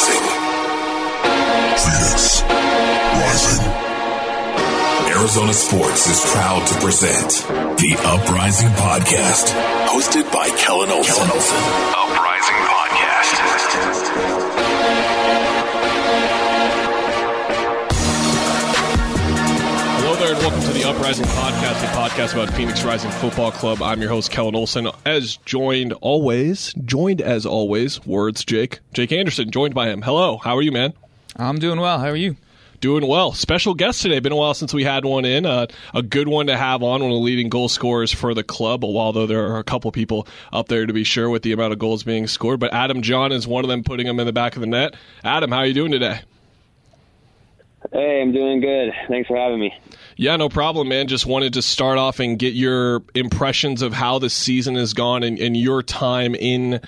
Rising. Phoenix Rising. Arizona Sports is proud to present the Uprising Podcast, hosted by Kellen Olson. Kellen Olson. Uprising Podcast. Welcome to the Uprising Podcast, a podcast about Phoenix Rising Football Club. I'm your host, Kellen Olson, as joined always, joined as always, words, Jake. Jake Anderson, joined by him. Hello, how are you, man? I'm doing well. How are you? Doing well. Special guest today. Been a while since we had one in. Uh, a good one to have on, one of the leading goal scorers for the club. Although there are a couple people up there to be sure with the amount of goals being scored. But Adam Jahn is one of them, putting them in the back of the net. Adam, how are you doing today? Hey, I'm doing good. Thanks for having me. Yeah, no problem, man. Just wanted to start off and get your impressions of how the season has gone and, and your time in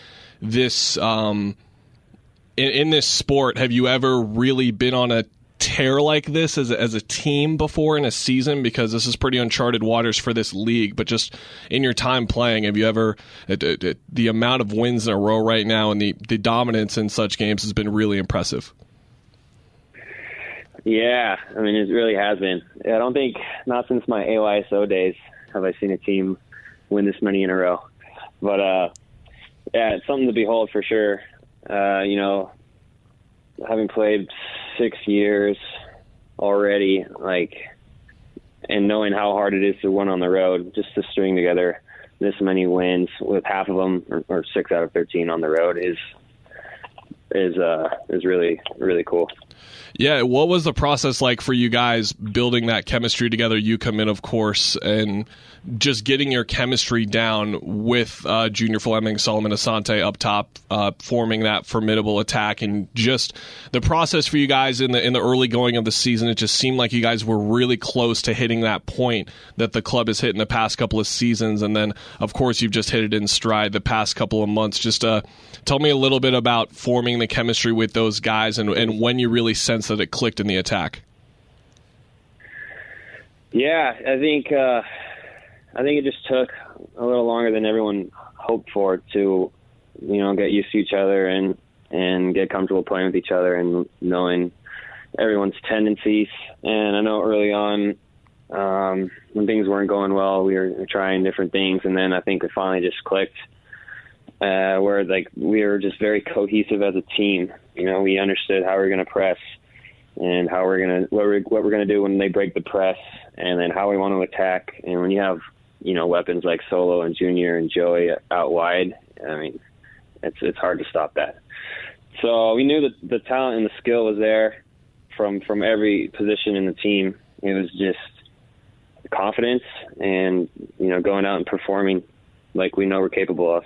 this um, in, in this sport. Have you ever really been on a tear like this as a, as a team before in a season? Because this is pretty uncharted waters for this league. But just in your time playing, have you ever uh, the amount of wins in a row right now and the the dominance in such games has been really impressive. Yeah, I mean, it really has been. I don't think, not since my AYSO days, have I seen a team win this many in a row. But, uh, yeah, it's something to behold for sure. Uh, you know, having played six years already, like, and knowing how hard it is to win on the road, just to string together this many wins with half of them, or, or six out of 13 on the road is, is, uh, is really, really cool. Yeah, what was the process like for you guys building that chemistry together? You come in, of course, and just getting your chemistry down with uh, Junior Fleming, Solomon Asante up top, uh, forming that formidable attack, and just the process for you guys in the in the early going of the season. It just seemed like you guys were really close to hitting that point that the club has hit in the past couple of seasons, and then of course you've just hit it in stride the past couple of months. Just uh, tell me a little bit about forming the chemistry with those guys, and, and when you really sense that it clicked in the attack. Yeah, I think uh, I think it just took a little longer than everyone hoped for to, you know, get used to each other and and get comfortable playing with each other and knowing everyone's tendencies. And I know early on, um, when things weren't going well, we were trying different things, and then I think it finally just clicked. Uh, where like we were just very cohesive as a team. You know, we understood how we are going to press and how we're gonna what we're what we're gonna do when they break the press, and then how we want to attack. And when you have you know weapons like Solo and Junior and Joey out wide, I mean, it's it's hard to stop that. So we knew that the talent and the skill was there from from every position in the team. It was just confidence and you know going out and performing like we know we're capable of.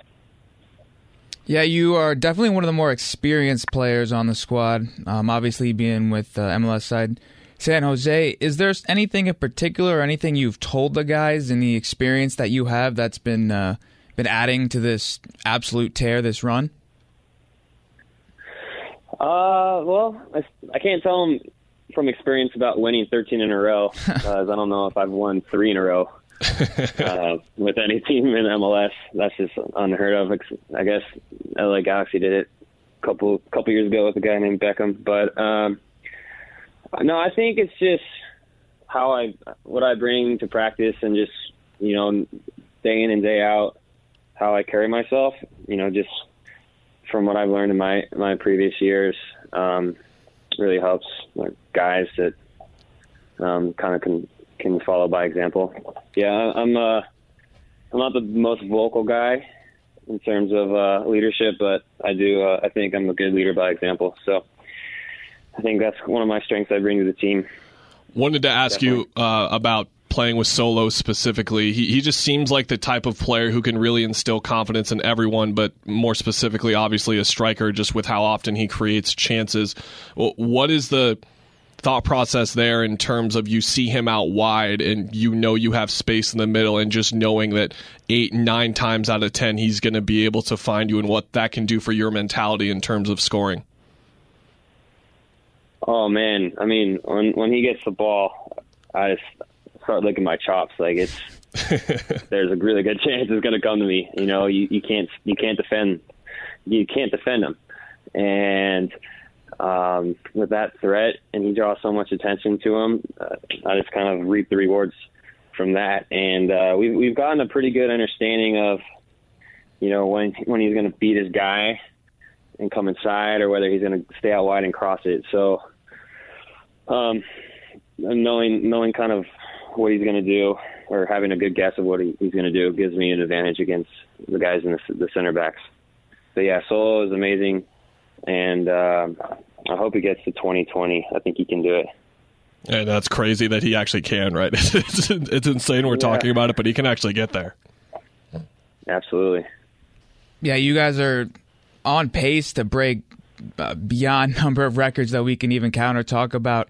Yeah, you are definitely one of the more experienced players on the squad. Um, obviously, being with uh, MLS side San Jose, is there anything in particular, or anything you've told the guys in the experience that you have that's been uh, been adding to this absolute tear, this run? Uh, well, I, I can't tell them from experience about winning 13 in a row, because I don't know if I've won three in a row. uh, with any team in MLS. That's just unheard of. I guess LA Galaxy did it a couple couple years ago with a guy named Beckham. But um, no, I think it's just how I what I bring to practice and just you know day in and day out how I carry myself. You know, just from what I've learned in my my previous years, um, really helps like guys that um, kind of can can follow by example. Yeah, I'm uh, I'm not the most vocal guy in terms of uh, leadership, but I do uh, I think I'm a good leader by example. So I think that's one of my strengths I bring to the team. Wanted to ask Definitely. you uh, about playing with Solo specifically. He, he just seems like the type of player who can really instill confidence in everyone, but more specifically, obviously, a striker, just with how often he creates chances. What is the thought process there in terms of you see him out wide and you know you have space in the middle and just knowing that eight nine times out of ten he's going to be able to find you and what that can do for your mentality in terms of scoring. Oh man. I mean when when he gets the ball i start licking my chops. Like it's there's a really good chance it's going to come to me. You know you, you can't you can't defend you can't defend him. And um, with that threat, and he draws so much attention to him. Uh, I just kind of reap the rewards from that, and uh, we've we've gotten a pretty good understanding of, you know, when when he's going to beat his guy and come inside, or whether he's going to stay out wide and cross it. So, um, knowing knowing kind of what he's going to do, or having a good guess of what he, he's going to do, gives me an advantage against the guys in the, the center backs. But yeah, Solo is amazing, and uh, I hope he gets to 2020. I think he can do it. And that's crazy that he actually can, right? it's, it's insane we're yeah. talking about it, but he can actually get there. Absolutely. Yeah, you guys are on pace to break uh, beyond number of records that we can even count or talk about.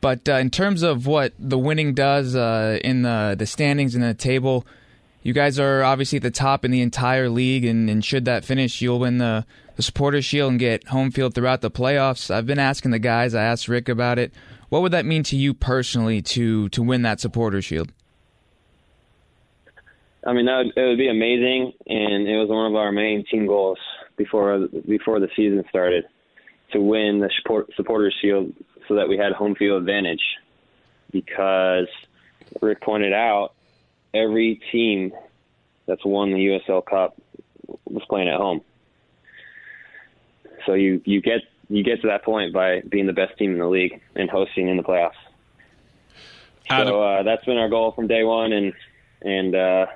But uh, in terms of what the winning does uh, in the the standings and the table, you guys are obviously at the top in the entire league, and, and should that finish, you'll win the, the Supporters Shield and get home field throughout the playoffs. I've been asking the guys. I asked Rick about it. What would that mean to you personally to to win that Supporters Shield? I mean, that would, it would be amazing, and it was one of our main team goals before before the season started to win the support, Supporters Shield so that we had home field advantage. Because Rick pointed out, every team that's won the USL Cup was playing at home. So you you get you get to that point by being the best team in the league and hosting in the playoffs. So uh, that's been our goal from day one, and and uh,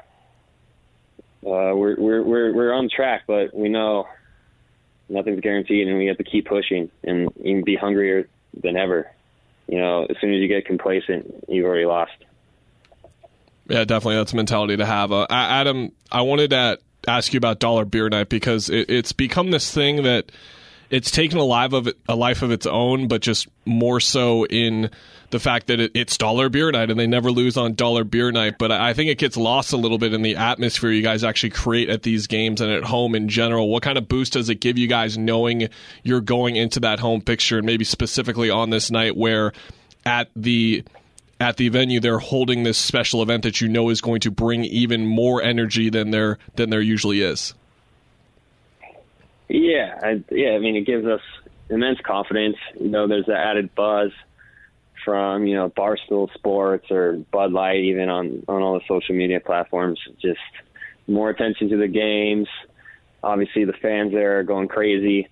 uh, we're we're we're we're on track, but we know nothing's guaranteed, and we have to keep pushing and even be hungrier than ever. You know, as soon as you get complacent, you've already lost. Yeah, definitely. That's a mentality to have. Uh, Adam, I wanted to ask you about Dollar Beer Night because it, it's become this thing that it's taken a life of it, a life of its own, but just more so in the fact that it, it's Dollar Beer Night and they never lose on Dollar Beer Night. But I think it gets lost a little bit in the atmosphere you guys actually create at these games and at home in general. What kind of boost does it give you guys knowing you're going into that home picture and maybe specifically on this night where at the at the venue they're holding this special event that you know is going to bring even more energy than there than there usually is. Yeah, I, yeah. I mean, it gives us immense confidence. You know, there's the added buzz from you know Barstool Sports or Bud Light, even on on all the social media platforms. Just more attention to the games. Obviously, the fans there are going crazy.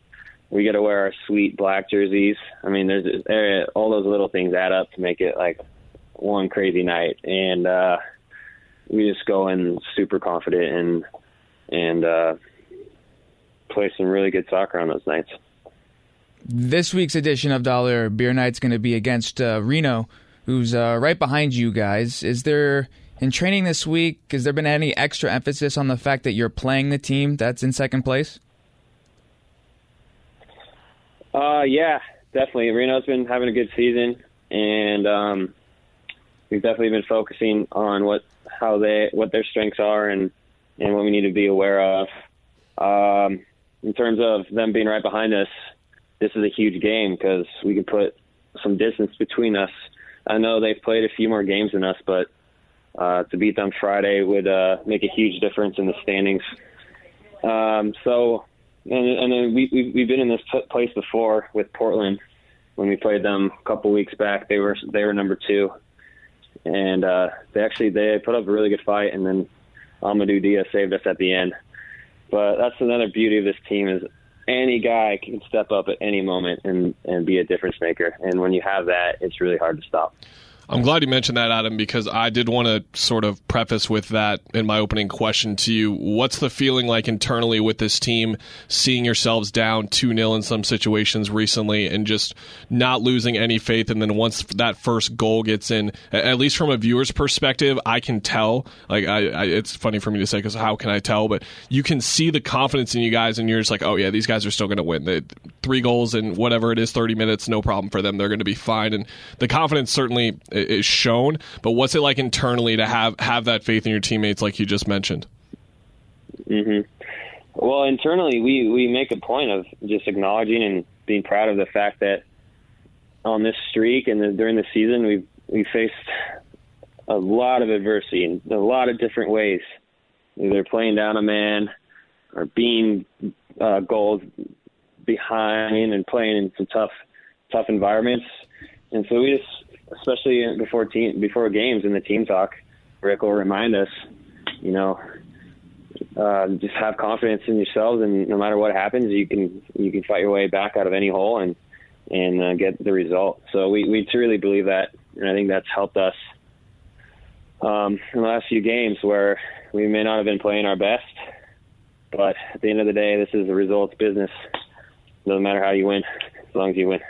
We got to wear our sweet black jerseys. I mean, there's all those little things add up to make it like one crazy night, and uh, we just go in super confident and and uh, play some really good soccer on those nights. This week's edition of Dollar Beer Night's going to be against uh, Reno, who's uh, right behind you guys. Is there in training this week? Has there been any extra emphasis on the fact that you're playing the team that's in second place? Uh, yeah, definitely. Reno's been having a good season, and um, we've definitely been focusing on what how they what their strengths are and and what we need to be aware of. Um, in terms of them being right behind us, this is a huge game because we can put some distance between us. I know they've played a few more games than us, but uh, to beat them Friday would uh, make a huge difference in the standings. Um, so, and, and then we, we, we've been in this place before with Portland when we played them a couple weeks back. They were they were number two, and uh, they actually they put up a really good fight, and then Amadou Diaz saved us at the end. But that's another beauty of this team is any guy can step up at any moment and and be a difference maker. And when you have that, it's really hard to stop. I'm glad you mentioned that, Adam, because I did want to sort of preface with that in my opening question to you. What's the feeling like internally with this team, seeing yourselves down 2 0 in some situations recently and just not losing any faith? And then once that first goal gets in, at least from a viewer's perspective, I can tell. Like, I, I it's funny for me to say because how can I tell? But you can see the confidence in you guys, and you're just like, oh, yeah, these guys are still going to win. The three goals in whatever it is, 30 minutes, no problem for them. They're going to be fine. And the confidence certainly is shown. But what's it like internally to have have that faith in your teammates, like you just mentioned? hmm Well, internally, we we make a point of just acknowledging and being proud of the fact that on this streak and the, during the season, we've we faced a lot of adversity in a lot of different ways, either playing down a man or being uh, goals behind and playing in some tough tough environments. And so we just, especially before team before games in the team talk, Rick will remind us, you know, uh, just have confidence in yourselves, and no matter what happens, you can you can fight your way back out of any hole and and uh, get the result. So we we truly believe that, and I think that's helped us um, in the last few games where we may not have been playing our best, but at the end of the day, this is a results business. Doesn't matter how you win, as long as you win.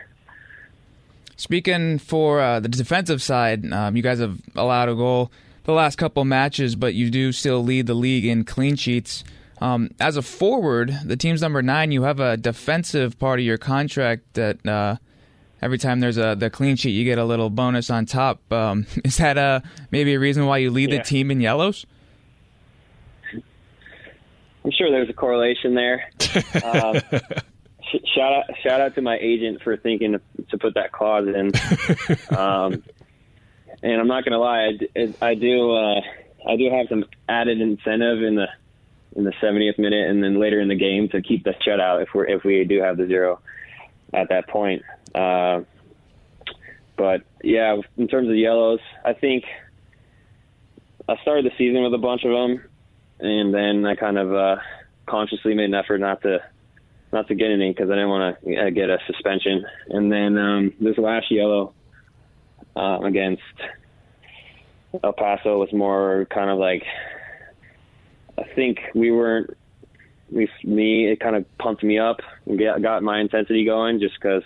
Speaking for uh, the defensive side, um, you guys have allowed a goal the last couple matches, but you do still lead the league in clean sheets. Um, as a forward, the team's number nine. You have a defensive part of your contract that uh, every time there's a the clean sheet, you get a little bonus on top. Um, is that uh, maybe a reason why you lead yeah. the team in yellows? I'm sure there's a correlation there. Um, shout out shout out to my agent for thinking to, to put that clause in. Um, and I'm not gonna lie, I, I do uh, I do have some added incentive in the in the 70th minute and then later in the game to keep the shutout if we if we do have the zero at that point. Uh, but yeah, in terms of yellows, I think I started the season with a bunch of them, and then I kind of uh, consciously made an effort not to not to get any because I didn't want to uh, get a suspension. And then um, this last yellow um, against El Paso was more kind of like I think we weren't. Least me, it kind of pumped me up and get, got my intensity going just because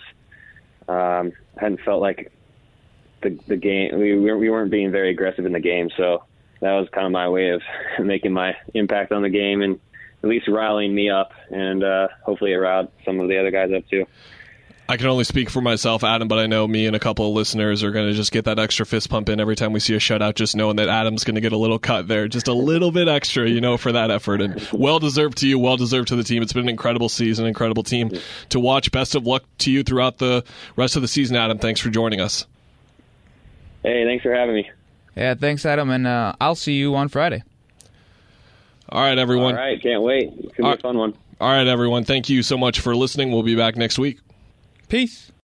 um, I hadn't felt like the the game. We we weren't being very aggressive in the game, so that was kind of my way of making my impact on the game and at least riling me up, and uh, hopefully it riled some of the other guys up too. I can only speak for myself, Adam, but I know me and a couple of listeners are going to just get that extra fist pump in every time we see a shutout, just knowing that Adam's going to get a little cut there, just a little bit extra, you know, for that effort. And well deserved to you, well deserved to the team. It's been an incredible season, incredible team to watch. Best of luck to you throughout the rest of the season, Adam. Thanks for joining us. Hey, thanks for having me. Yeah, thanks, Adam, and uh, I'll see you on Friday. All right, everyone. All right, can't wait. It's going to be a fun one. All right, everyone. Thank you so much for listening. We'll be back next week. Peace.